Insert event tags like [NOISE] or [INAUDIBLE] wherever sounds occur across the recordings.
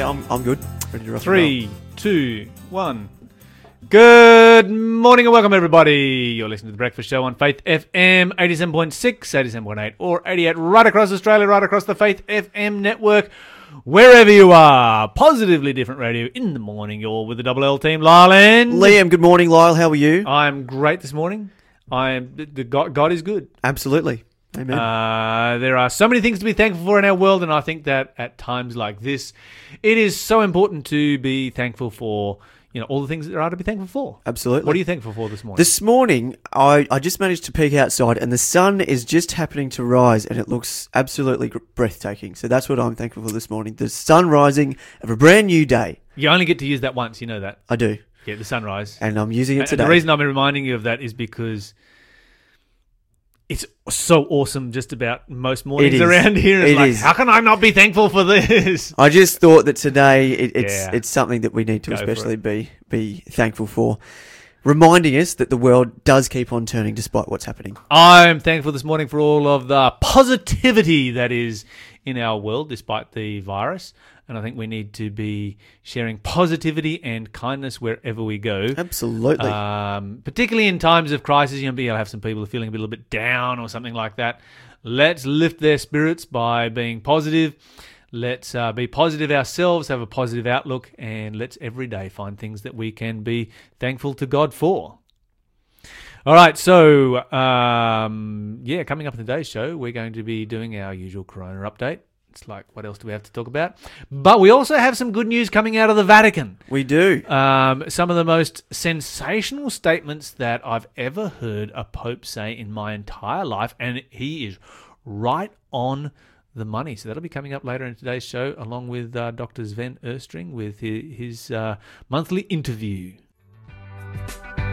Yeah, I'm, I'm good. Ready to Three, two, one. Good morning and welcome, everybody. You're listening to The Breakfast Show on Faith FM 87.6, 87.8, or 88 right across Australia, right across the Faith FM network, wherever you are. Positively different radio in the morning. You're with the Double L team, Lyle and. Liam, good morning. Lyle, how are you? I'm great this morning. I am. The, the God, God is good. Absolutely. Amen. Uh, there are so many things to be thankful for in our world, and I think that at times like this, it is so important to be thankful for. You know all the things that there are to be thankful for. Absolutely. What are you thankful for this morning? This morning, I, I just managed to peek outside, and the sun is just happening to rise, and it looks absolutely gr- breathtaking. So that's what I'm thankful for this morning. The sun rising of a brand new day. you only get to use that once. You know that. I do, Yeah, the sunrise. and I'm using it And today. the reason I'm reminding you of that is because it's so awesome. Just about most mornings around here. It's It like, is. how can I not be thankful for this? I just thought that today it, it's Yeah. it's something that we need to Go especially be be thankful for, reminding us that the world does keep on turning despite what's happening. I'm thankful this morning for all of the positivity that is in our world despite the virus. And I think we need to be sharing positivity and kindness wherever we go. Absolutely. Um, particularly in times of crisis, you know, you'll have some people feeling a little bit down or something like that. Let's lift their spirits by being positive. Let's uh, be positive ourselves, have a positive outlook, and let's every day find things that we can be thankful to God for. All right, so um, yeah, coming up in today's show, we're going to be doing our usual Corona update. It's like, what else do we have to talk about? But we also have some good news coming out of the Vatican. we do. Um, some of the most sensational statements that I've ever heard a pope say in my entire life, and he is right on the money. So that'll be coming up later in today's show, along with uh, Dr. Sven Östring with his, his uh, monthly interview.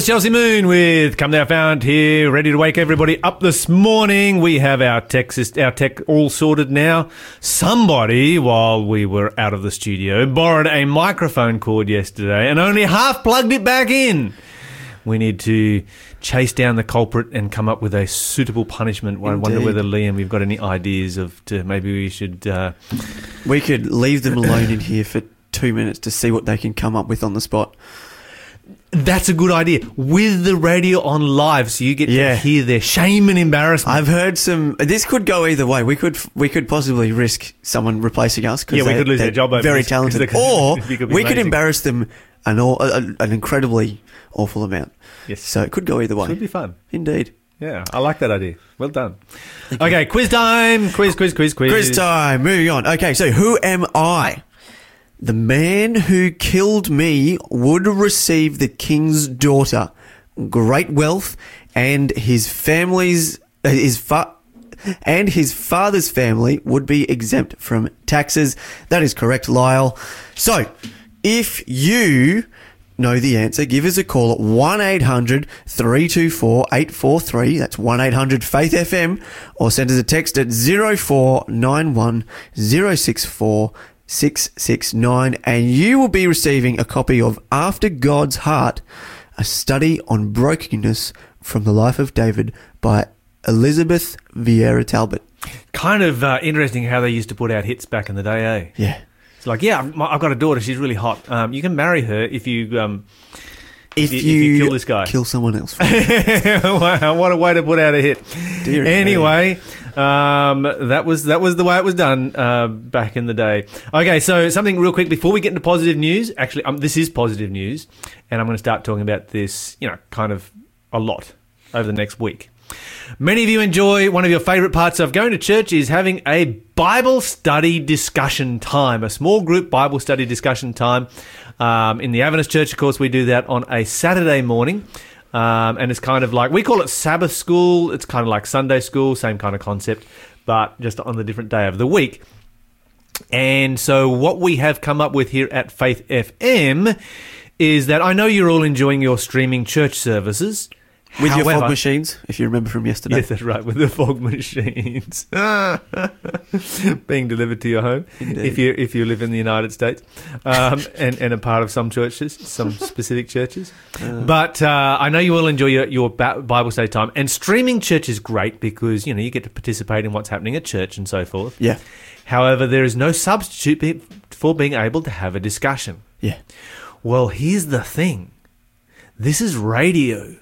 Was Chelsea Moon with Come Thou Fount here, ready to wake everybody up this morning. We have our syst- our tech all sorted now. Somebody, while we were out of the studio, borrowed a microphone cord yesterday and only half plugged it back in. We need to chase down the culprit and come up with a suitable punishment. I wonder whether Liam, we've got any ideas of to maybe we should. Uh, We could leave them alone in here for two minutes to see what they can come up with on the spot. That's a good idea with the radio on live, so you get Yeah. to hear their shame and embarrassment. I've heard some. This could go either way. We could we could possibly risk someone replacing us. 'cause Yeah, we could lose they're their job over Very this, 'cause talented, they or it could we could embarrass them an all, a, an incredibly awful amount. Yes. So it could go either way. Should be fun. Indeed. Yeah, I like that idea. Well done. Okay, quiz time. Quiz, quiz, quiz, quiz. Quiz time. Moving on. Okay, so who am I? The man who killed me would receive the king's daughter, great wealth, and his family's uh, his fa- and his father's family would be exempt from taxes. That is correct, Lyle. So, if you know the answer, give us a call at 1 800 324 843. That's 1 800 Faith FM. Or send us a text at 0491 064 669. And you will be receiving a copy of After God's Heart, a study on brokenness from the life of David by Elizabeth Viera Talbot. Kind of uh, interesting how they used to put out hits back in the day, eh? Yeah. It's like, yeah, I've I've got a daughter. She's really hot. Um, you can marry her if you. Um, If, you- you, if you kill this guy. kill someone else. [LAUGHS] what a way to put out a hit. Dear anyway, um, that was that was the way it was done uh, back in the day. Okay, so something real quick before we get into positive news. Actually, um, this is positive news, and I'm going to start talking about this. You know, kind of a lot over the next week. Many of you enjoy one of your favorite parts of going to church is having a Bible study discussion time, a small group Bible study discussion time. Um, in the Adventist Church, of course, we do that on a Saturday morning. Um, and it's kind of like, we call it Sabbath school. It's kind of like Sunday school, same kind of concept, but just on the different day of the week. And so, what we have come up with here at Faith FM is that I know you're all enjoying your streaming church services. With your fog machines, if you remember from yesterday. Yes, that's right. With the fog machines [LAUGHS] being delivered to your home, Indeed. if you if you live in the United States, um, [LAUGHS] and and a part of some churches, some specific churches. but uh, I know you will enjoy your your Bible study time, and streaming church is great because you know you get to participate in what's happening at church and so forth. Yeah. However, there is no substitute for being able to have a discussion. Yeah. Well, here's the thing. This is radio.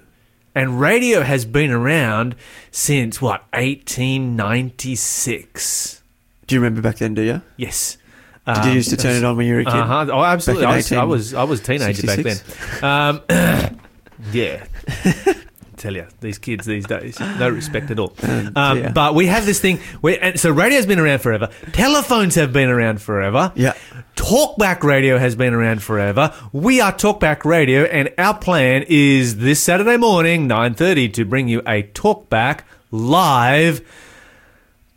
And radio has been around since what, 1896? Do you remember back then, do you? Yes. Did you used to turn it on when you were a kid? Uh-huh. Oh, absolutely. I was, I was I was a teenager back then. Um, [COUGHS] yeah. Tell you, these kids these days, no respect at all. dear. Um, but we have this thing. Where, and so radio's been around forever. Telephones have been around forever. Yeah. Talkback Radio has been around forever. We are Talkback Radio, and our plan is this Saturday morning, nine thirty, to bring you a Talkback live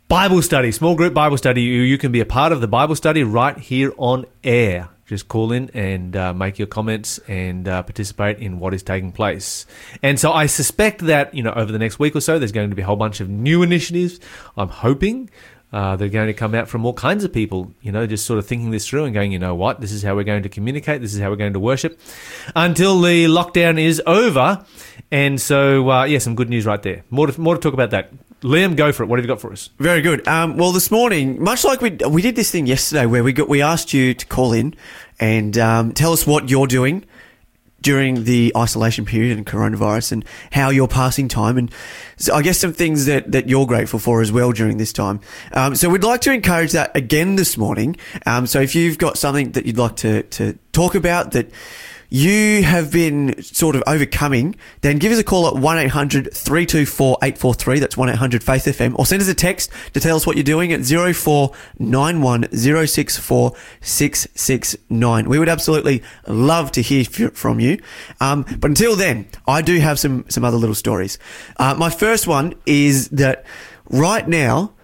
Bible study, small group Bible study. You, you can be a part of the Bible study right here on air. Just call in and uh, make your comments and uh, participate in what is taking place. And so I suspect that, you know, over the next week or so, there's going to be a whole bunch of new initiatives. I'm hoping uh, they're going to come out from all kinds of people, you know, just sort of thinking this through and going, you know what, this is how we're going to communicate, this is how we're going to worship until the lockdown is over. And so, uh, yeah, some good news right there. More to, more to talk about that. Liam, go for it. What have you got for us? Very good. Um, well, this morning, much like we we did this thing yesterday, where we got we asked you to call in and um, tell us what you're doing during the isolation period and coronavirus, and how you're passing time, and so I guess some things that that you're grateful for as well during this time. Um, so we'd like to encourage that again this morning. Um, so if you've got something that you'd like to to talk about that you have been sort of overcoming, then give us a call at 1 800 324 843. That's 1 800 Faith FM. Or send us a text to tell us what you're doing at 0491 064 669. We would absolutely love to hear from you. Um, but until then, I do have some, some other little stories. Uh, my first one is that right now,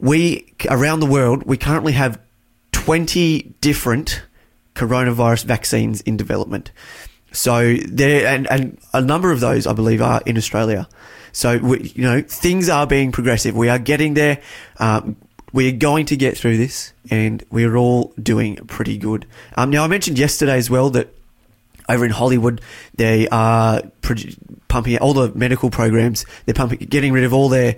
we, around the world, we currently have 20 different coronavirus vaccines in development. So there, and, and a number of those, I believe, are in Australia. So we, you know, things are being progressive. We are getting there. Um, we are going to get through this, and we're all doing pretty good. Um, now, I mentioned yesterday as well that over in Hollywood, they are produ- pumping all the medical programs. They're pumping, getting rid of all their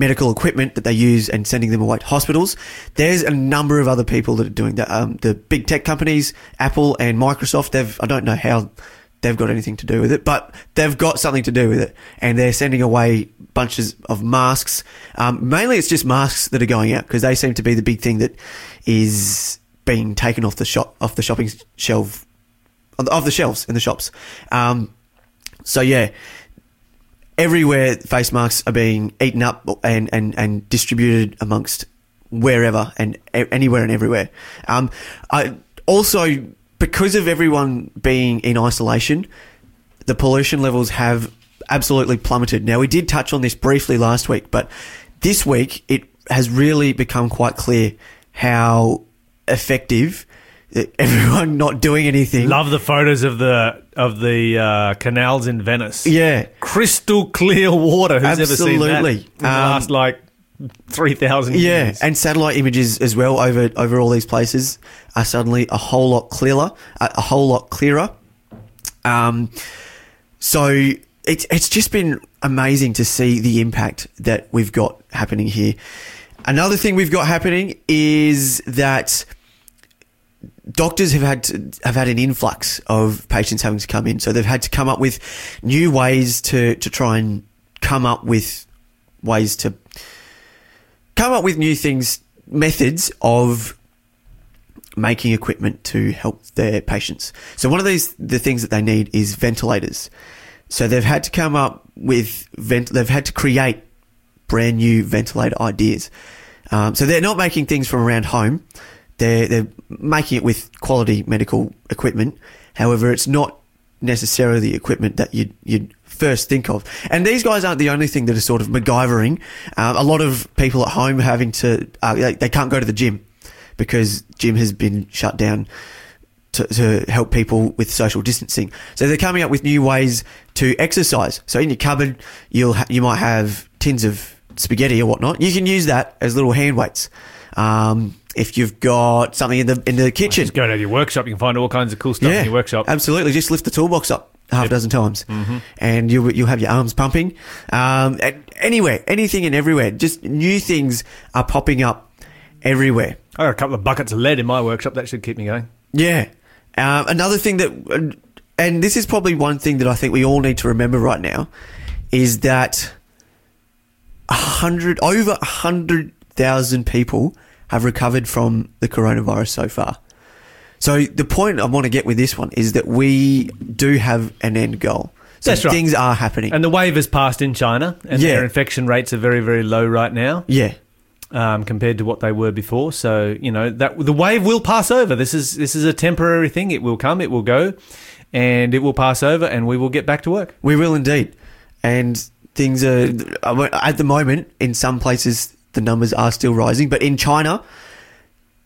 medical equipment that they use and sending them away to hospitals. There's a number of other people that are doing that. Um, the big tech companies, Apple and Microsoft, they've, I don't know how they've got anything to do with it, but they've got something to do with it. And they're sending away bunches of masks. Um, mainly it's just masks that are going out because they seem to be the big thing that is being taken off the shop, off the shopping shelf, off the shelves in the shops. Um, so yeah, everywhere face masks are being eaten up and, and, and distributed amongst wherever and anywhere and everywhere. Um, I also because of everyone being in isolation, the pollution levels have absolutely plummeted. Now we did touch on this briefly last week, but this week it has really become quite clear how effective uh, [LAUGHS] everyone not doing anything. Love the photos of the of the uh, canals in Venice. yeah, crystal clear water. Who's ever seen that? Absolutely. In the Um, last like three thousand Yeah, years. and satellite images as well over over all these places are suddenly a whole lot clearer, a, a whole lot clearer. Um, so it's it's just been amazing to see the impact that we've got happening here. Another thing we've got happening is that doctors have had to, have had an influx of patients having to come in, so they've had to come up with new ways to to try and come up with ways to come up with new things, methods of making equipment to help their patients. So one of these the things that they need is ventilators. So they've had to come up with vent. They've had to create brand new ventilator ideas. Um, so they're not making things from around home. They're they're making it with quality medical equipment. However, it's not necessarily the equipment that you'd you'd first think of. And these guys aren't the only thing that are sort of MacGyvering. Um, a lot of people at home having to uh, they, they can't go to the gym because gym has been shut down to, to help people with social distancing. So they're coming up with new ways to exercise. So in your cupboard, you'll ha- you might have tins of spaghetti or whatnot. You can use that as little hand weights. Um, if you've got something in the in the kitchen, Just go to your workshop. You can find all kinds of cool stuff in your workshop. Absolutely, just lift the toolbox up half a dozen times, Mm-hmm. and you'll you'll have your arms pumping. Um, and anywhere, anything and everywhere, just new things are popping up everywhere. I got a couple of buckets of lead in my workshop. That should keep me going. Yeah. Um, another thing that, and this is probably one thing that I think we all need to remember right now, is that a hundred over a hundred thousand people have recovered from the coronavirus so far. So the point I want to get with this one is that we do have an end goal. So That's right. things are happening. And the wave has passed in China, and Yeah. their infection rates are very, very low right now yeah. um, compared to what they were before. So you know that the wave will pass over. This is this is a temporary thing. It will come, it will go, and it will pass over, and we will get back to work. We will indeed. And things are, at the moment, in some places, the numbers are still rising. But in China,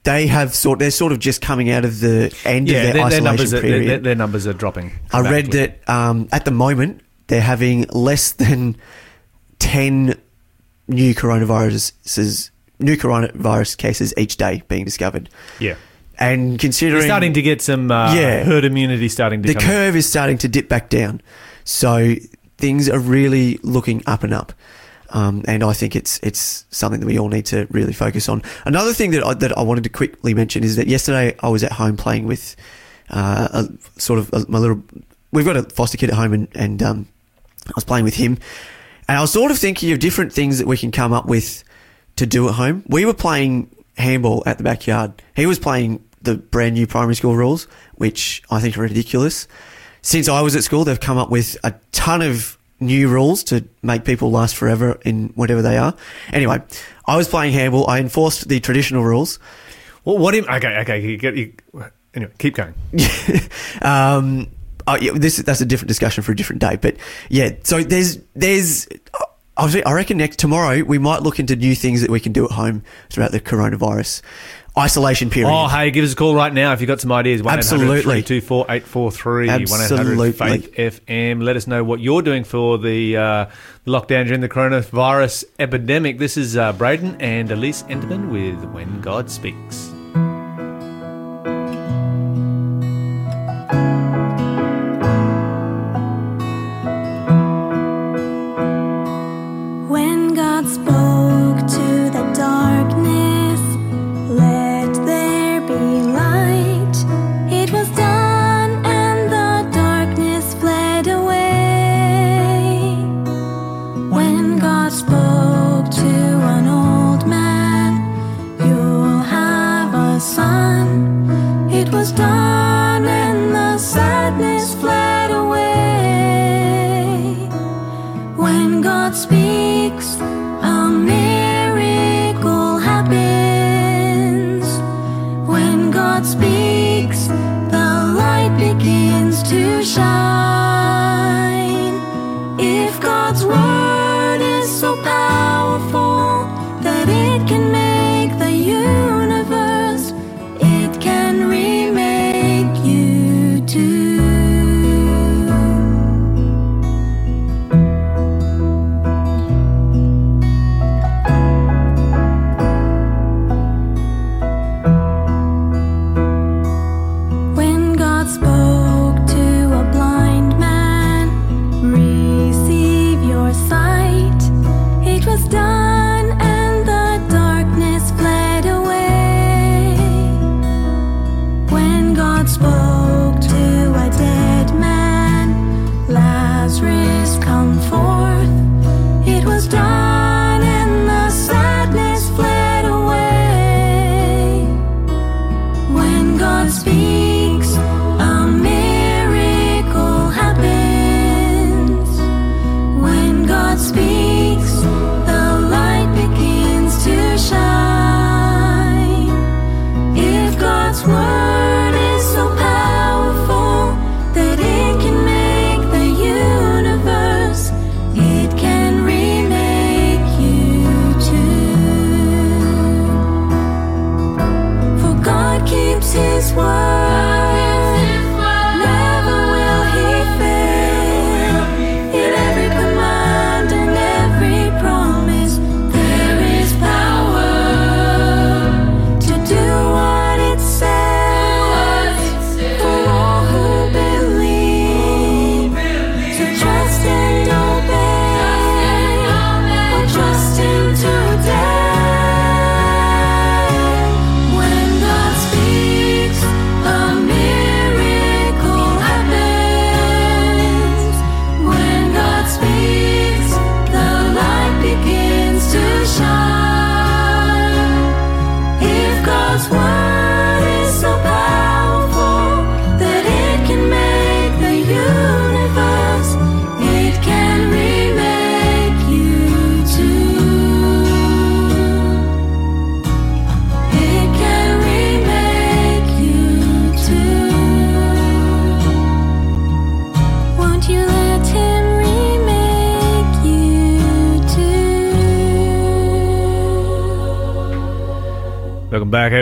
they have sort, they're sort of just coming out of the end of Yeah, their, their, their isolation numbers are, period. their, their numbers are dropping. I read that um, at the moment, they're having less than 10 new coronaviruses, new coronavirus cases each day being discovered. Yeah, And considering We're starting to get some uh, Yeah. herd immunity starting to the in. curve is starting to dip back down. So things are really looking up and up. Um, and I think it's it's something that we all need to really focus on. Another thing that I, that I wanted to quickly mention is that yesterday I was at home playing with uh, a sort of a, my little. We've got a foster kid at home, and, and um, I was playing with him, and I was sort of thinking of different things that we can come up with to do at home. We were playing handball at the backyard. He was playing the brand new primary school rules, which I think are ridiculous. since I was at school, they've come up with a ton of new rules to make people last forever in whatever they are. Anyway, I was playing handball. I enforced the traditional rules. Well, what? you- okay, okay. You get, you, anyway, keep going. [LAUGHS] um, oh, yeah, this that's a different discussion for a different day. But yeah, so there's there's. I I reckon next tomorrow we might look into new things that we can do at home throughout the coronavirus isolation period. Oh, hey, give us a call right now if you've got some ideas. Absolutely. 324 843 Absolutely. 1 FM. Let us know what you're doing for the uh, lockdown during the coronavirus epidemic. This is uh, Braden and Elise Enderman with When God Speaks.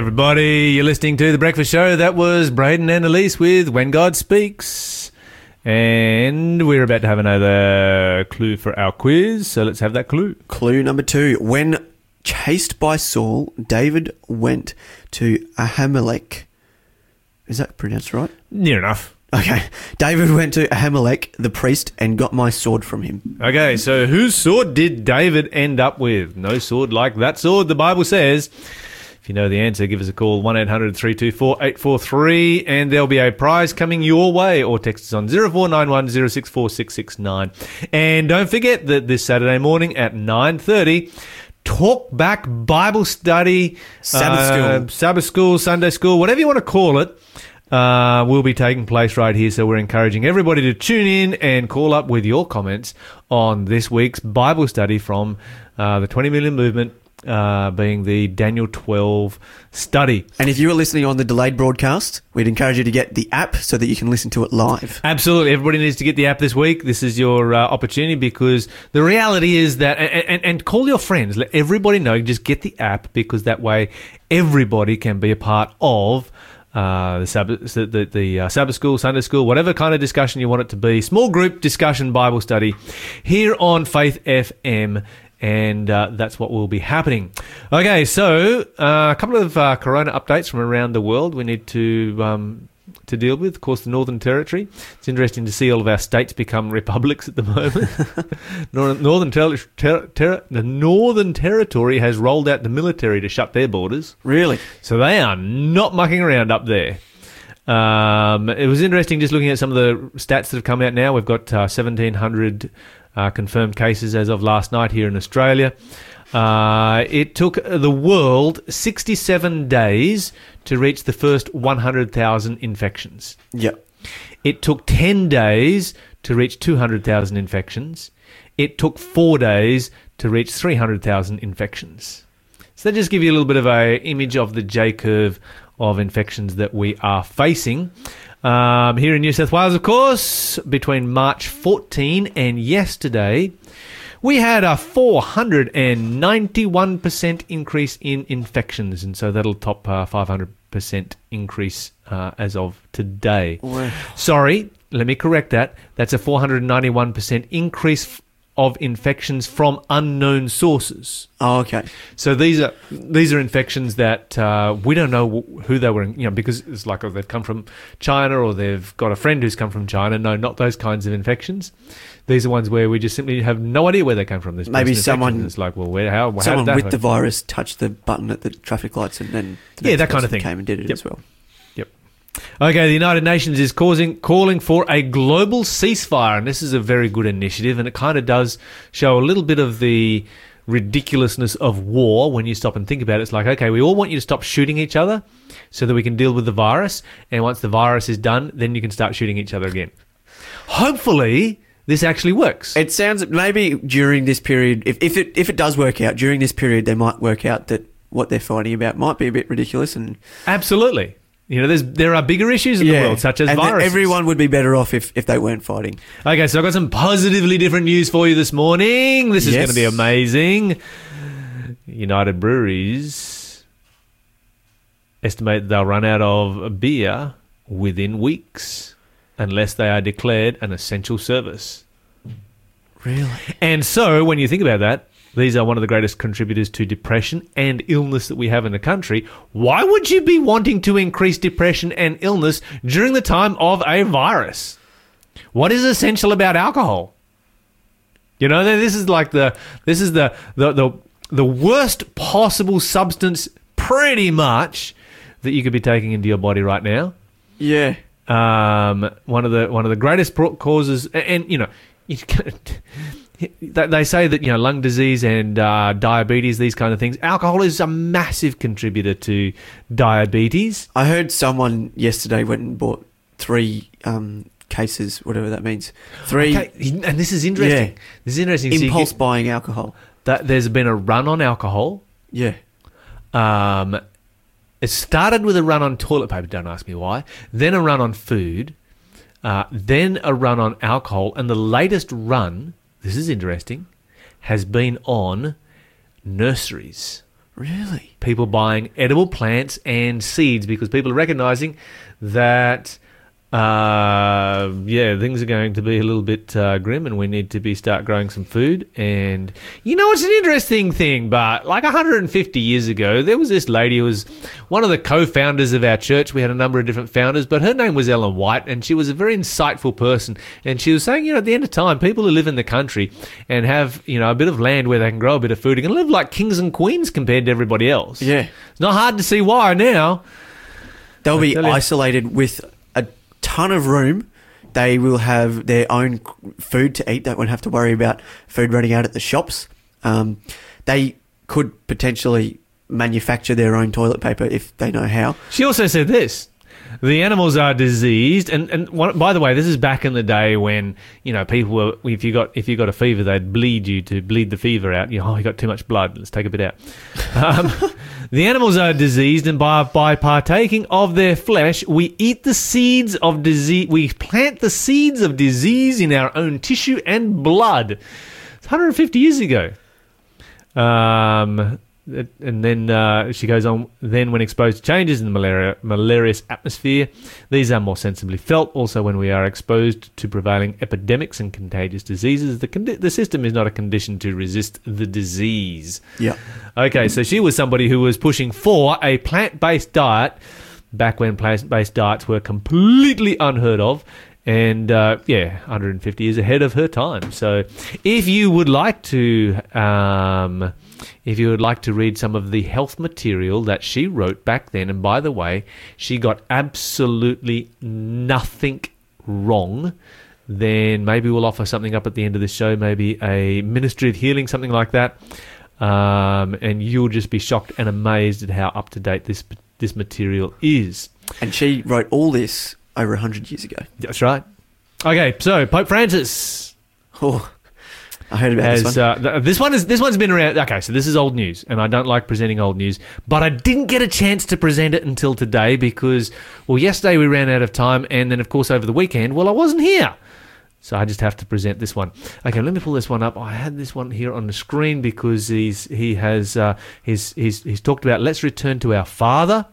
Everybody. You're listening to The Breakfast Show. That was Braden and Elise with When God Speaks. And we're about to have another clue for our quiz. So let's have that clue. Clue number two. When chased by Saul, David went to Ahimelech. Is that pronounced right? Near enough. Okay. David went to Ahimelech, the priest, and got my sword from him. Okay, so whose sword did David end up with? No sword like that sword, the Bible says. If you know the answer, give us a call 1 800 324 843 and there'll be a prize coming your way or text us on 0491 064669. And don't forget that this Saturday morning at 9.30, Talk Back Bible Study, Sabbath uh, School. Sabbath School, Sunday School, whatever you want to call it. uh, will be taking place right here. So we're encouraging everybody to tune in and call up with your comments on this week's Bible study from uh, the 20 Million Movement, uh, being the Daniel 12 study. And if you are listening on the delayed broadcast, we'd encourage you to get the app so that you can listen to it live. Absolutely. Everybody needs to get the app this week. This is your uh, opportunity because the reality is that, and, and, and call your friends, let everybody know, just get the app because that way everybody can be a part of. Uh, the Sabbath, the, the, the uh, Sabbath school, Sunday school, whatever kind of discussion you want it to be, small group discussion Bible study here on Faith FM, and uh, that's what will be happening. Okay, so uh, a couple of uh, Corona updates from around the world we need to um, to deal with. Of course, the Northern Territory. It's interesting to see all of our states become [LAUGHS] republics at the moment. [LAUGHS] Nor- Northern Ter- Ter- Ter- the Northern Territory has rolled out the military to shut their borders, Really? so they are not mucking around up there. Um, it was interesting just looking at some of the stats that have come out now. We've got uh, 1,700 uh, confirmed cases as of last night here in Australia. Uh, it took the world 67 days to reach the first 100,000 infections. Yep. It took 10 days to reach 200,000 infections. It took four days to reach 300,000 infections. So that just give you a little bit of a image of the J curve of infections that we are facing. Um, here in New South Wales, of course, between March 14 and yesterday, we had a 491% increase in infections, and so that'll top uh, 500% increase uh, as of today. Sorry, let me correct that. That's a 491% increase of infections from unknown sources. Oh, okay. So these are these are infections that uh, we don't know who they were, you know, because it's like oh, they've come from China or they've got a friend who's come from China. No, not those kinds of infections. These are ones where we just simply have no idea where they came from. This Maybe someone- it's like, well, where, how, how Someone with the virus touched the button at the traffic lights and then the Yeah, that kind of thing. came and did it Yep. as well. Okay, the United Nations is causing calling for a global ceasefire, and this is a very good initiative, and it kind of does show a little bit of the ridiculousness of war when you stop and think about it. It's like, okay, we all want you to stop shooting each other so that we can deal with the virus, and once the virus is done, then you can start shooting each other again. Hopefully, this actually works. It sounds maybe during this period, if, if it if it does work out during this period, they might work out that what they're fighting about might be a bit ridiculous and Absolutely. You know, there's there are bigger issues in the world, such as and that viruses. everyone would be better off if, if they weren't fighting. Okay, so I've got some positively different news for you this morning. This is Yes. going to be amazing. United Breweries estimate they'll run out of beer within weeks unless they are declared an essential service. Really? And so, when you think about that, these are one of the greatest contributors to depression and illness that we have in the country. Why would you be wanting to increase depression and illness during the time of a virus? What is essential about alcohol? You know, this is like the this is the the the, the worst possible substance, pretty much, that you could be taking into your body right now Yeah. um, one of the one of the greatest causes, and, and, you know, [LAUGHS] you they they say that you know lung disease and uh, diabetes, these kind of things. Alcohol is a massive contributor to diabetes. I heard someone yesterday went and bought three um, cases, whatever that means. Three Okay, and this is interesting. Yeah. This is interesting. So impulse get buying alcohol. that there's been a run on alcohol. Yeah. Um, it started with a run on toilet paper. Don't ask me why. Then a run on food. Uh, then a run on alcohol, and the latest run. This is interesting. Has been on nurseries. Really? People buying edible plants and seeds because people are recognizing that. Uh, yeah, things are going to be a little bit uh, grim, and we need to be start growing some food. And you know, it's an interesting thing, but like 150 years ago, there was this lady who was one of the co-founders of our church. We had a number of different founders, but her name was Ellen White, and she was a very insightful person. And she was saying, you know, at the end of time, people who live in the country and have you know a bit of land where they can grow a bit of food are going to live like kings and queens compared to everybody else. Yeah. It's not hard to see why now. They'll be isolated with ton of room. They will have their own food to eat. They won't have to worry about food running out at the shops. Um, they could potentially manufacture their own toilet paper if they know how. She also said this The animals are diseased, and and one, by the way, this is back in the day when you know people were if you got if you got a fever, they'd bleed you to bleed the fever out. You know, oh, you got too much blood. Let's take a bit out. [LAUGHS] Um, the animals are diseased, and by by partaking of their flesh, we eat the seeds of disease. We plant the seeds of disease in our own tissue and blood. It's 150 years ago. Um, and then uh, she goes on. Then, when exposed to changes in the malaria, malarious atmosphere, these are more sensibly felt. Also, when we are exposed to prevailing epidemics and contagious diseases, the condi- the system is not a condition to resist the disease. Yeah. Okay, so she was somebody who was pushing for a plant based diet back when plant based diets were completely unheard of. And uh, yeah, 150 years ahead of her time. So, if you would like to, um, if you would like to read some of the health material that she wrote back then, and by the way, she got absolutely nothing wrong, then maybe we'll offer something up at the end of the show, maybe a ministry of healing, something like that. Um, and you'll just be shocked and amazed at how up to date this this material is. And she wrote all this over 100 years ago. That's right. Okay, so Pope Francis Oh, I heard about has this one. uh, th- this one is this one's been around. Okay, so this is old news, and I don't like presenting old news, but I didn't get a chance to present it until today because, well, yesterday we ran out of time, and then of course over the weekend, well, I wasn't here. So I just have to present this one. Okay, let me pull this one up. I had this one here on the screen because he's he has uh, he's, he's he's talked about let's return to our Father,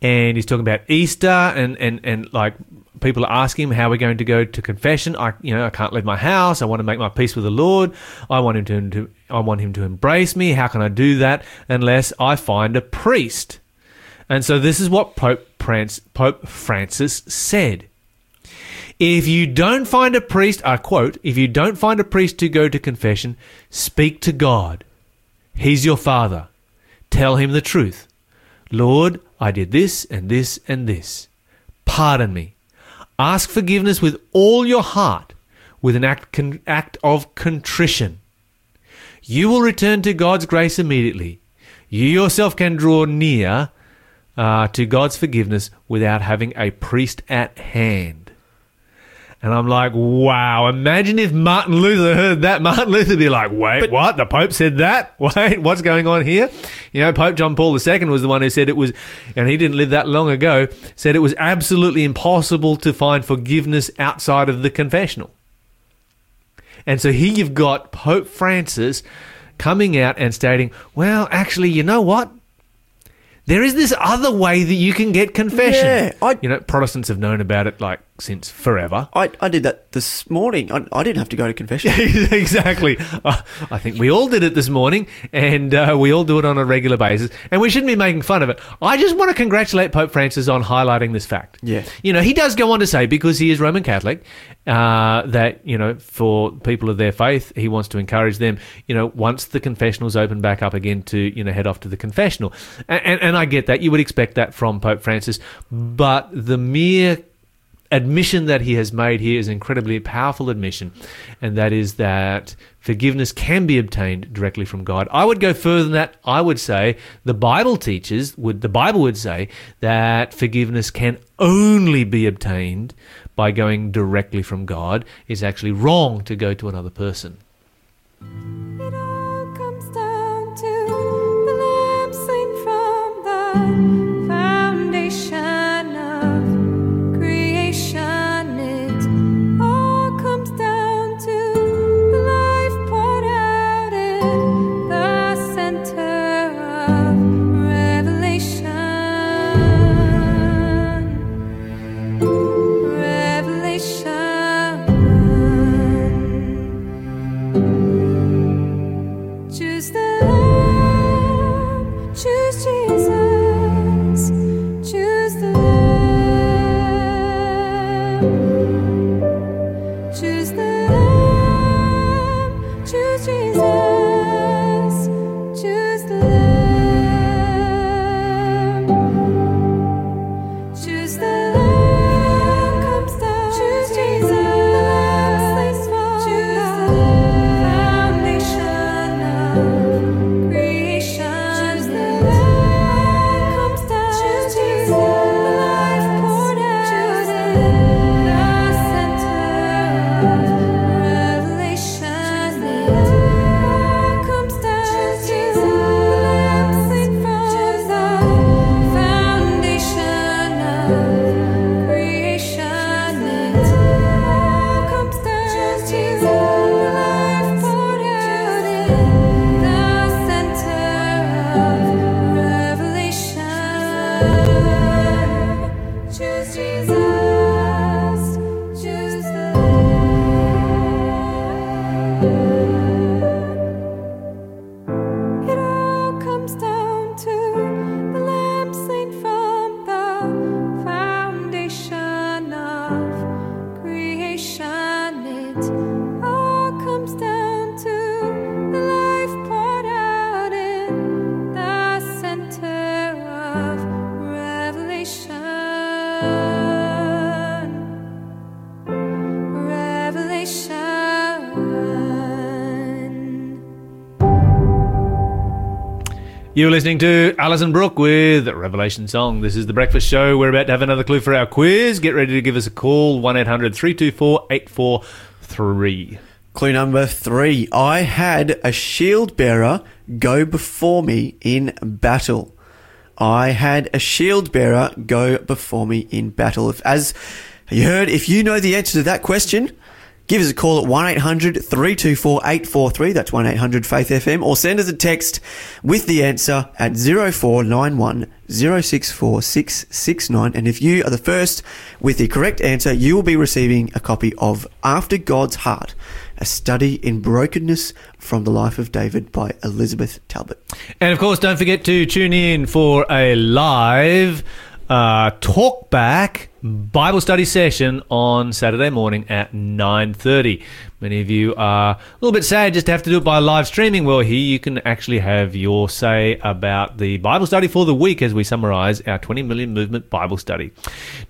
and he's talking about Easter and and and like people are asking him how we're going to go to confession. I you know I can't leave my house. I want to make my peace with the Lord. I want him to, I want him to embrace me. How can I do that unless I find a priest? And so this is what Pope Prance, Pope Francis said. If you don't find a priest, I quote, if you don't find a priest to go to confession, speak to God. He's your father. Tell him the truth. Lord, I did this and this and this. Pardon me. Ask forgiveness with all your heart, with an act, con- act of contrition. You will return to God's grace immediately. You yourself can draw near uh, to God's forgiveness without having a priest at hand. And I'm like, wow, imagine if Martin Luther heard that. [LAUGHS] Martin Luther would be like, wait, what? The Pope said that? [LAUGHS] Wait, what's going on here? You know, Pope John Paul II was the one who said it was, and he didn't live that long ago, said it was absolutely impossible to find forgiveness outside of the confessional. And so here you've got Pope Francis coming out and stating, well, actually, you know what? There is this other way that you can get confession. Yeah, I- you know, Protestants have known about it like since forever. I, I did that this morning. I, I didn't have to go to confession. [LAUGHS] exactly. Uh, I think we all did it this morning, and uh, we all do it on a regular basis, and we shouldn't be making fun of it. I just want to congratulate Pope Francis on highlighting this fact. Yeah. You know, he does go on to say, because he is Roman Catholic, uh, that, you know, for people of their faith, he wants to encourage them, you know, once the confessionals open back up again to, you know, head off to the confessional. And, and, and I get that. You would expect that from Pope Francis. But the mere admission that he has made here is an incredibly powerful admission, and that is that forgiveness can be obtained directly from God. I would go further than that. I would say the Bible teaches would the Bible would say that forgiveness can only be obtained by going directly from God. It's actually wrong to go to another person. You're listening to Alison Brooke with Revelation Song. This is the breakfast show. We're about to have another clue for our quiz. Get ready to give us a call 1 800 324 843. Clue number three. I had a shield bearer go before me in battle. I had a shield bearer go before me in battle. If, as you heard, if you know the answer to that question, give us a call at 1 800 324 843. That's 1 800 Faith FM. Or send us a text with the answer at 0491 064 669. And if you are the first with the correct answer, you will be receiving a copy of After God's Heart, a study in brokenness from the life of David by Elizabeth Talbot. And of course, don't forget to tune in for a live uh, talk back Bible study session on Saturday morning at 9.30. Many of you are a little bit sad just to have to do it by live streaming. Well, here you can actually have your say about the Bible study for the week as we summarize our 20 million movement Bible study.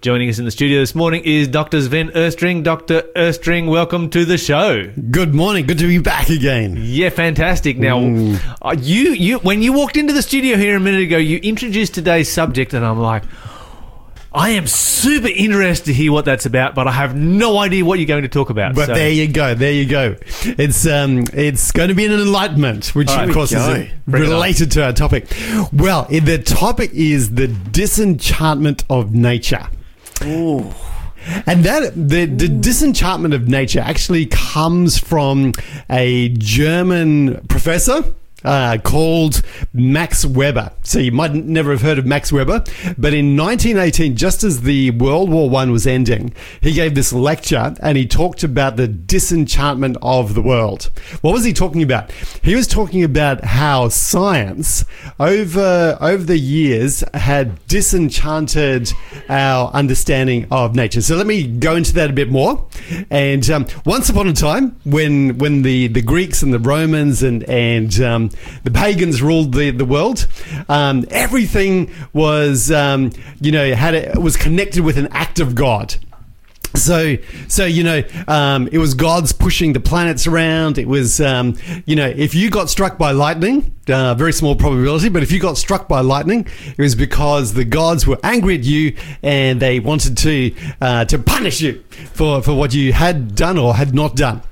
Joining us in the studio this morning is Dr. Sven Östring. Dr. Östring, welcome to the show. Good morning. Good to be back again. Yeah, fantastic. Now, uh, you you when you walked into the studio here a minute ago, you introduced today's subject, and I'm like, I am super interested to hear what that's about, but I have no idea what you're going to talk about. But So- there you go. There you go. It's um, it's going to be an enlightenment, which All right, of course is go. Bring it on. related to our topic. Well, the topic is the disenchantment of nature. Ooh. And that the, the disenchantment of nature actually comes from a German professor uh, called Max Weber. So you might never have heard of Max Weber, but in 1918, just as the World War One was ending, he gave this lecture and he talked about the disenchantment of the world. What was he talking about? He was talking about how science over over the years had disenchanted our understanding of nature. So let me go into that a bit more. And um, once upon a time, when when the, the Greeks and the Romans and and um, the pagans ruled the the world, um, everything was um, you know had a, was connected with an act of God. So, so you know, um, it was gods pushing the planets around. It was, um, you know, if you got struck by lightning, uh, very small probability, but if you got struck by lightning, it was because the gods were angry at you and they wanted to uh, to punish you for for what you had done or had not done.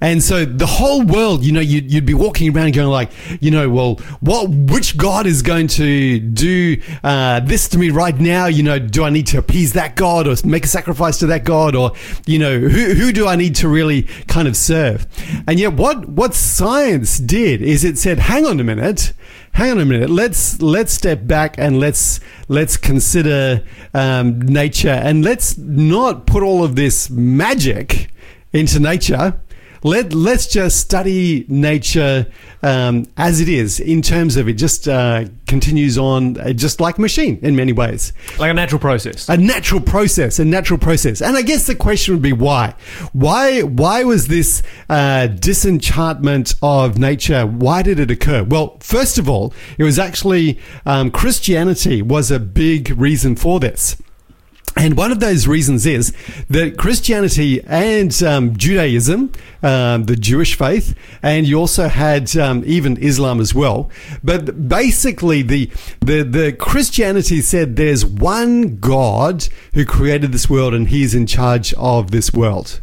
And so the whole world, you know, you'd, you'd be walking around going like, you know, well, what, which God is going to do uh, this to me right now? You know, do I need to appease that God or make a sacrifice to that God? Or, you know, who, who do I need to really kind of serve? And yet what, what science did is it said, hang on a minute, hang on a minute let's let's step back and let's let's consider um, nature and let's not put all of this magic into nature let let's just study nature um, as it is in terms of it just uh, continues on uh, just like a machine in many ways like a natural process. a natural process, a natural process. And I guess the question would be why? Why why was this uh, disenchantment of nature? Why did it occur? Well, first of all, it was actually um, Christianity was a big reason for this. And one of those reasons is that Christianity and um, Judaism, um, the Jewish faith, and you also had um, even Islam as well. But basically, the, the the Christianity said there's one God who created this world, and He's in charge of this world.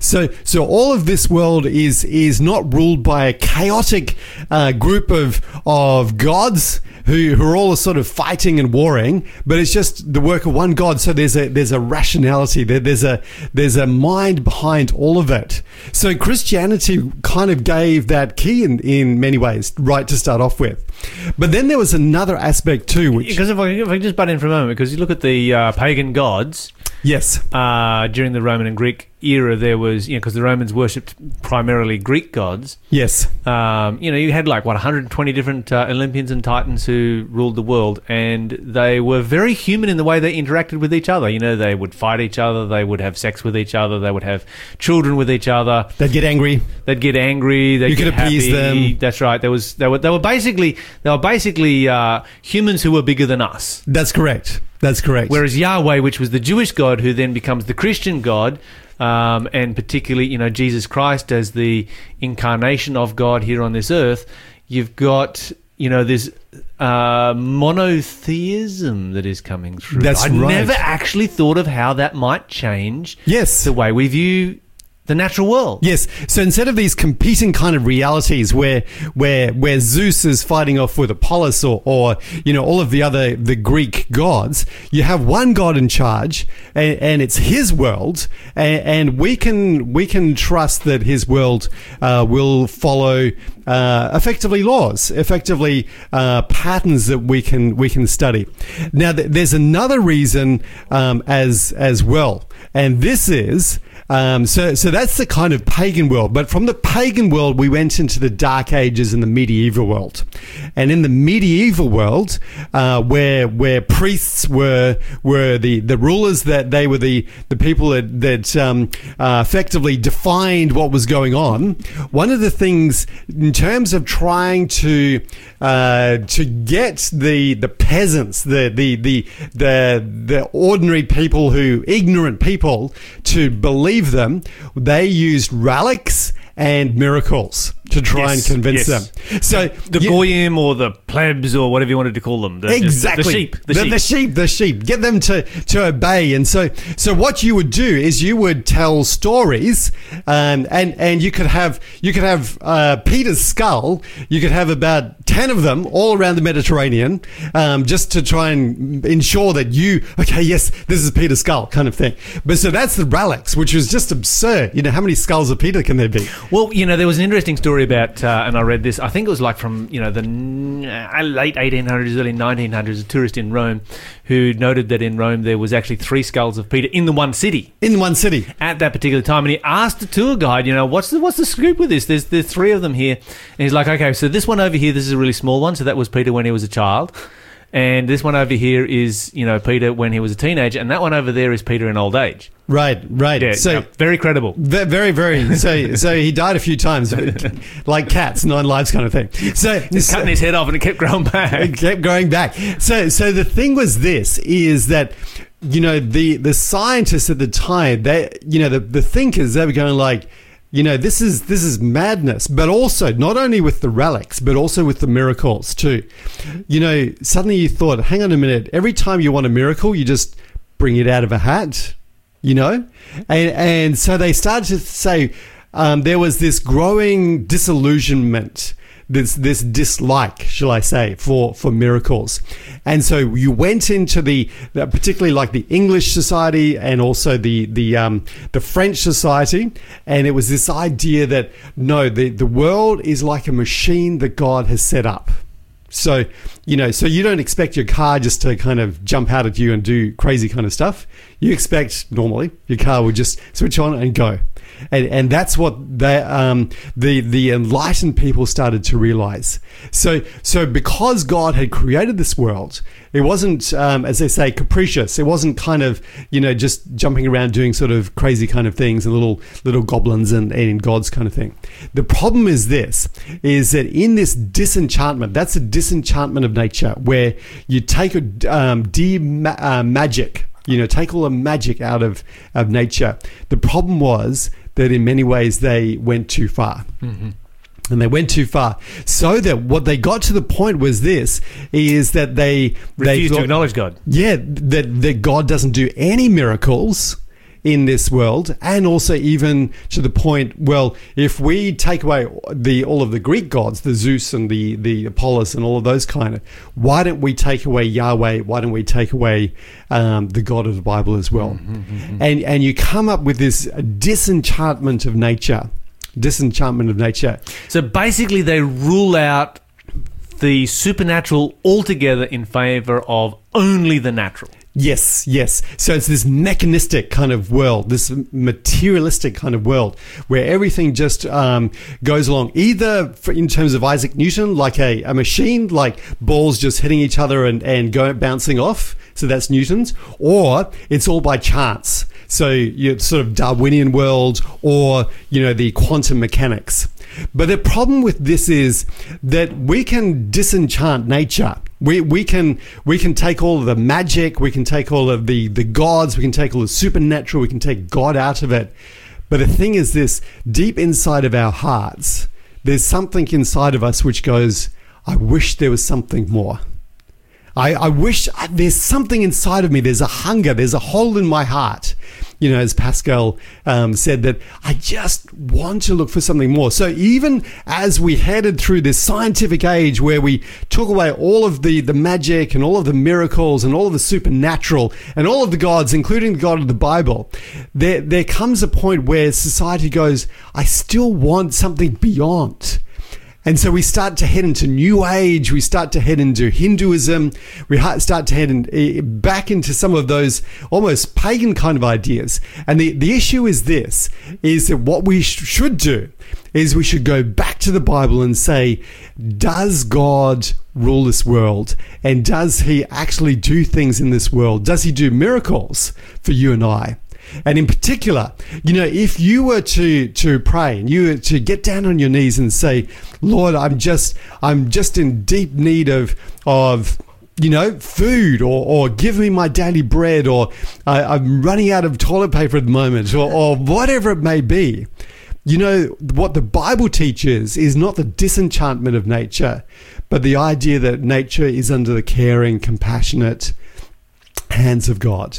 So, so all of this world is is not ruled by a chaotic uh, group of of gods who, who are all sort of fighting and warring, but it's just the work of one God. So there's a there's a rationality there. There's a there's a mind behind all of it. So Christianity kind of gave that key in in many ways, right to start off with. But then there was another aspect too, which Because if I, if I just butt in for a moment, because you look at the uh, pagan gods yes, uh, during the Roman and Greek era, there was, you know, because the Romans worshipped primarily Greek gods. yes, Um, you know, you had like what 120 different uh, Olympians and Titans who ruled the world, and they were very human in the way they interacted with each other. You know, they would fight each other, they would have sex with each other, they would have children with each other. they'd get angry. They'd get angry. They'd You could get appease happy. them. That's right. There was they were they were basically they were basically uh, humans who were bigger than us. That's correct. That's correct. Whereas Yahweh, which was the Jewish God, who then becomes the Christian God, um, and particularly you know Jesus Christ as the incarnation of God here on this earth, you've got you know, there's uh, monotheism that is coming through. That's I right. never actually thought of how that might change Yes. the way we view the natural world. Yes. So instead of these competing kind of realities where where where Zeus is fighting off with Apollos or, or you know all of the other the Greek gods, you have one god in charge and, and it's his world and, and we can we can trust that his world uh, will follow uh, effectively laws, effectively uh, patterns that we can we can study. Now, th- there's another reason um, as as well, and this is um, so so that's the kind of pagan world. But from the pagan world, we went into the Dark Ages and the medieval world, and in the medieval world, uh, where where priests were were the, the rulers that they were the the people that that um, uh, effectively defined what was going on. One of the things in terms of trying to uh, to get the the peasants, the the the the the ordinary people who ignorant people to believe them, they used relics and miracles to try Yes, and convince yes. them. So The you- goyim or the plebs or whatever you wanted to call them. The, exactly The sheep. The, the, sheep. the sheep the sheep get them to to obey and so so what you would do is you would tell stories um, and and you could have you could have uh, peter's skull you could have about 10 of them all around the mediterranean um, just to try and ensure that you okay yes this is peter's skull kind of thing but so that's the relics which was just absurd you know how many skulls of peter can there be Well, you know, there was an interesting story about, uh, and I read this. I think it was like from you know the n- late 1800s, early 1900s. A tourist in Rome who noted that in Rome there was actually three skulls of Peter in the one city in one city at that particular time, and he asked the tour guide, you know, what's the what's the scoop with this? There's there's three of them here, and he's like, okay, so this one over here, this is a really small one, so that was Peter when he was a child. And this one over here is, you know, Peter when he was a teenager, and that one over there is Peter in old age. right right Yeah, so yeah, very credible. Very, very. [LAUGHS] So, so he died a few times, [LAUGHS] like cats, nine lives kind of thing. So, He's so- cutting his head off, and it kept growing back. it kept growing back. So, so the thing was this: is that you know the the scientists at the time, they you know the the thinkers, they were going like. You know this is this is madness, but also not only with the relics, but also with the miracles too. You know, suddenly you thought, hang on a minute. Every time you want a miracle, you just bring it out of a hat you know and and so they started to say um, there was this growing disillusionment this this dislike shall i say for for miracles. And so you went into the, the particularly like the english society and also the the um, the french society and it was this idea that no the the world is like a machine that god has set up. So, you know, so you don't expect your car just to kind of jump out at you and do crazy kind of stuff. You expect normally your car would just switch on and go. And, and that's what they, um, the the enlightened people started to realize. So so because God had created this world, it wasn't um, as they say capricious. It wasn't kind of you know just jumping around doing sort of crazy kind of things and little little goblins and, and gods kind of thing. The problem is this: is that in this disenchantment, that's a disenchantment of nature, where you take a um, de uh, magic you know take all the magic out of of nature. The problem was that in many ways they went too far. And they went too far. So that what they got to the point was this is that they they Refused to acknowledge God. yeah, that that God doesn't do any miracles in this world, and also even to the point. Well, if we take away the all of the Greek gods, the Zeus and the the Apollos and all of those kind of, why don't we take away Yahweh? Why don't we take away um, the God of the Bible as well? Mm-hmm, mm-hmm, mm-hmm. And and you come up with this disenchantment of nature, disenchantment of nature. So basically, they rule out the supernatural altogether in favor of only the natural. Yes, yes. So it's this mechanistic kind of world, this materialistic kind of world, where everything just um, goes along. Either for, in terms of Isaac Newton, like a, a machine, like balls just hitting each other and, and go bouncing off. So that's Newton's, or it's all by chance. So you sort of Darwinian world, or you know the quantum mechanics. But the problem with this is that we can disenchant nature. We, we can we can take all of the magic, we can take all of the, the gods, we can take all the supernatural, we can take God out of it. But the thing is this, deep inside of our hearts, there's something inside of us which goes, I wish there was something more. I, I wish I, there's something inside of me. There's a hunger. There's a hole in my heart. You know, as Pascal um, said, that I just want to look for something more. So even as we headed through this scientific age where we took away all of the, the magic and all of the miracles and all of the supernatural and all of the gods, including the God of the Bible, there, there comes a point where society goes, I still want something beyond. And so we start to head into New Age. We start to head into Hinduism. We start to head in, eh, back into some of those almost pagan kind of ideas. And the, the issue is this, is that what we sh- should do is we should go back to the Bible and say, does God rule this world? And does he actually do things in this world? Does he do miracles for you and I? And in particular, you know, if you were to to pray and you were to get down on your knees and say, "Lord, I'm just I'm just in deep need of of you know, food or, or give me my daily bread or uh, I'm running out of toilet paper at the moment or, [LAUGHS] or whatever it may be. You know, what the Bible teaches is not the disenchantment of nature, but the idea that nature is under the caring, compassionate hands of God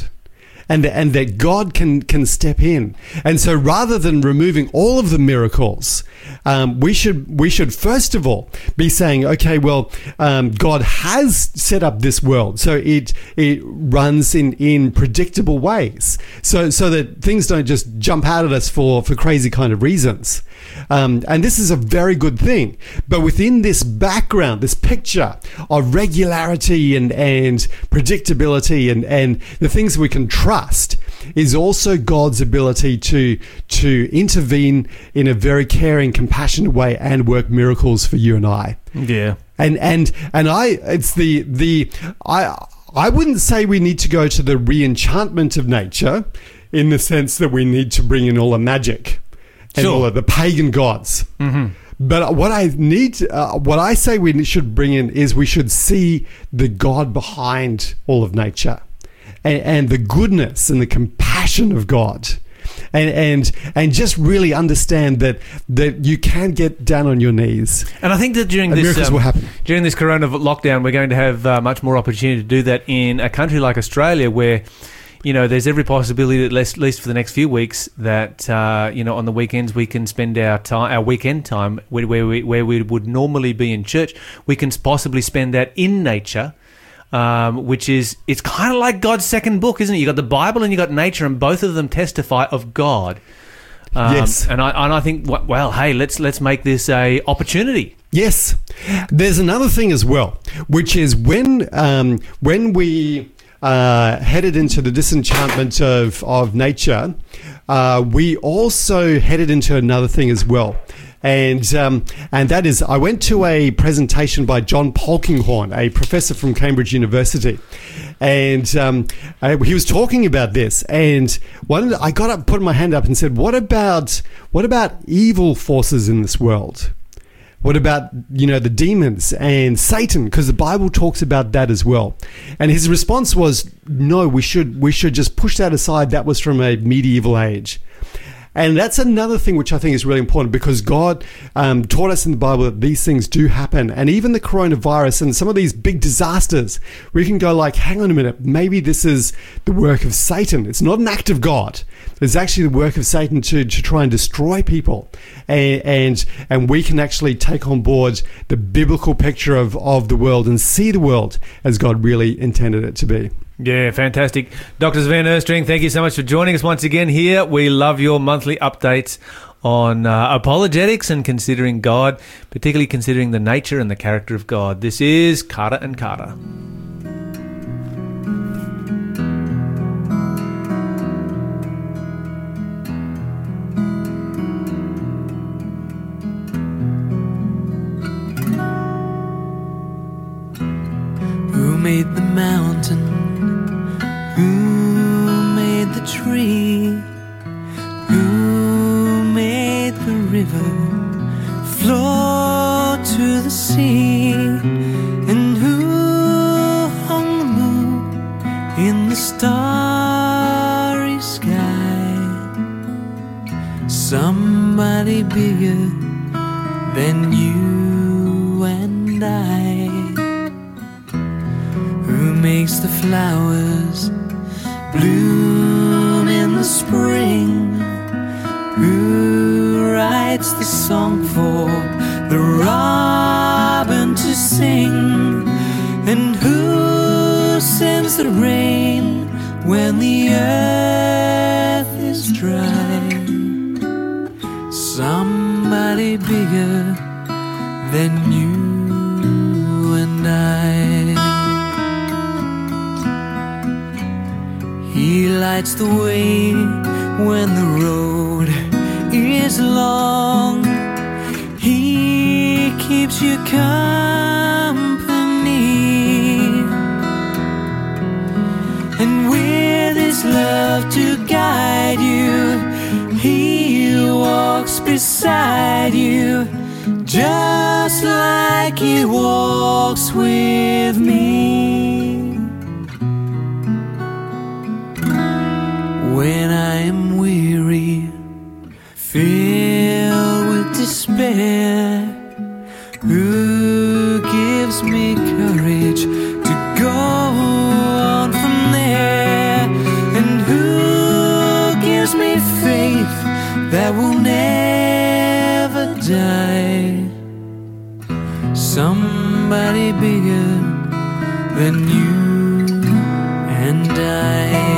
and and that God can can step in. And so, rather than removing all of the miracles, um, we should we should first of all be saying, okay, well, um, God has set up this world, so it it runs in in predictable ways, so so that things don't just jump out at us for for crazy kind of reasons. Um, and this is a very good thing. But within this background, this picture of regularity and, and predictability and, and the things we can trust is also God's ability to, to intervene in a very caring, compassionate way and work miracles for you and I. Yeah. And and and I it's the the I I wouldn't say we need to go to the re-enchantment of nature in the sense that we need to bring in all the magic and Sure. all of the pagan gods. Mm-hmm. But what I need, uh, what I say we should bring in is we should see the God behind all of nature, and, and the goodness and the compassion of God, and and and just really understand that that you can get down on your knees And I think that during and this miracles um, will happen. during this corona lockdown, we're going to have uh, much more opportunity to do that in a country like Australia, where you know there's every possibility that at least for the next few weeks that uh, you know on the weekends we can spend our time, our weekend time where, where we where we would normally be in church, we can possibly spend that in nature. Um, which is it's kind of like God's second book, isn't it? You got the Bible and you got nature, and both of them testify of God. Um, Yes. and I and I think well, hey, let's let's make this a opportunity. Yes, there's another thing as well, which is when um, when we uh, headed into the disenchantment of of nature, uh, we also headed into another thing as well. And um, and that is, I went to a presentation by John Polkinghorne, a professor from Cambridge University, and um, I, he was talking about this. And one, I got up, put my hand up, and said, "What about what about evil forces in this world?" What about, you know, the demons and Satan? Because the Bible talks about that as well. And his response was, no, we should, we should just push that aside. That was from a medieval age. And that's another thing which I think is really important because God um, taught us in the Bible that these things do happen. And even the coronavirus and some of these big disasters, we can go like, hang on a minute, maybe this is the work of Satan. It's not an act of God. It's actually the work of Satan to, to try and destroy people. And, and, and we can actually take on board the biblical picture of, of the world and see the world as God really intended it to be. Yeah, fantastic. Dr. Sven Östring, thank you so much for joining us once again here. We love your monthly updates on uh, apologetics and considering God, particularly considering the nature and the character of God. This is Carter and Carter. Who made the mountain? Tree? Who made the river flow to the sea? And who hung the moon in the starry sky? Somebody bigger than you and I. Who makes the flowers the spring? Who writes the song for the robin to sing? And who sends the rain when the earth is dry? Somebody bigger than you and I. He lights the way when the road is long. He keeps you company. And with his love to guide you, he walks beside you, just like he walks with me. When I who gives me courage to go on from there? And who gives me faith that will never die? Somebody bigger than you and I.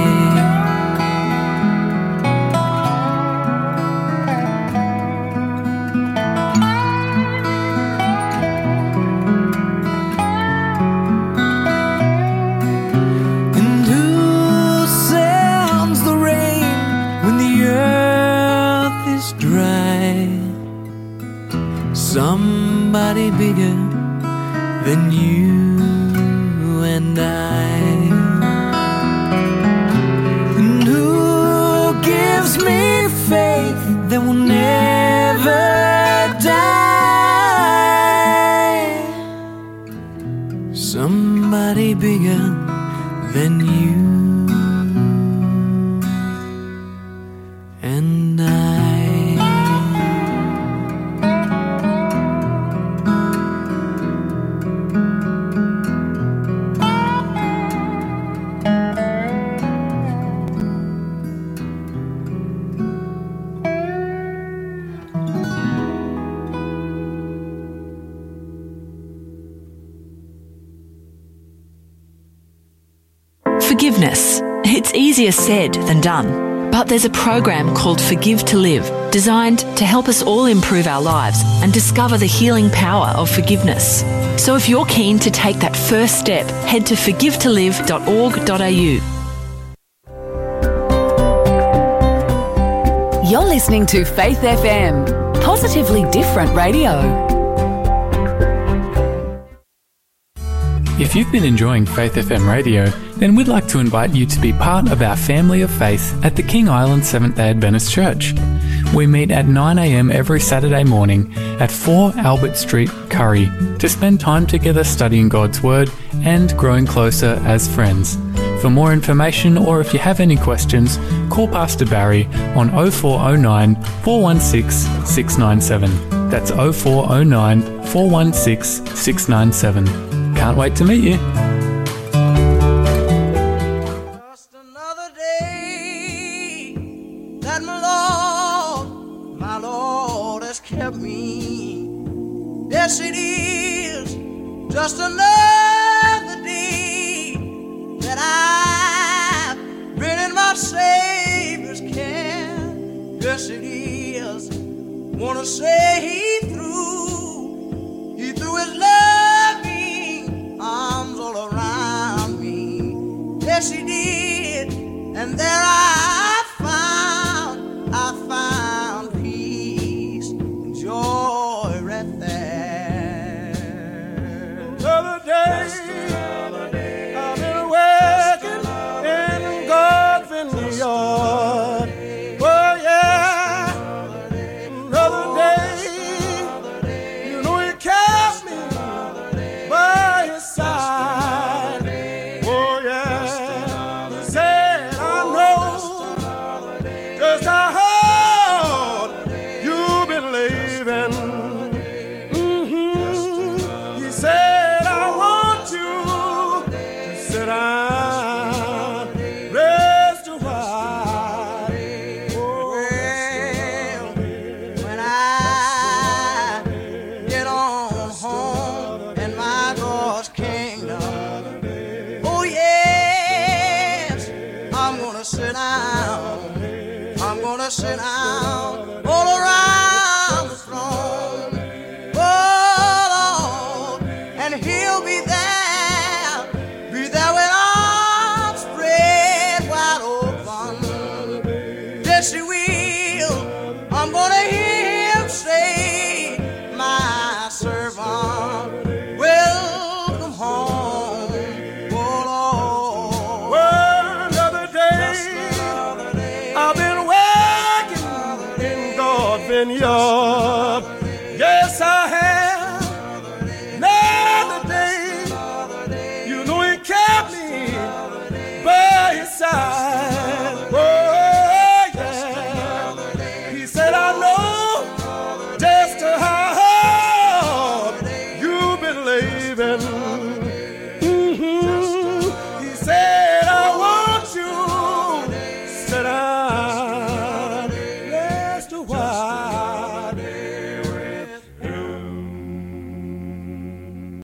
Bigger than you done. But there's a program called Forgive to Live, designed to help us all improve our lives and discover the healing power of forgiveness. So if you're keen to take that first step, head to forgivetolive.org.au. You're listening to Faith FM, positively different radio. If you've been enjoying Faith FM radio, then we'd like to invite you to be part of our family of faith at the King Island Seventh day Adventist Church. We meet at 9am every Saturday morning at 4 Albert Street, Currie, to spend time together studying God's Word and growing closer as friends. For more information or if you have any questions, call Pastor Barry on 0409 416 697. That's 0409 416 697. Can't wait to meet you.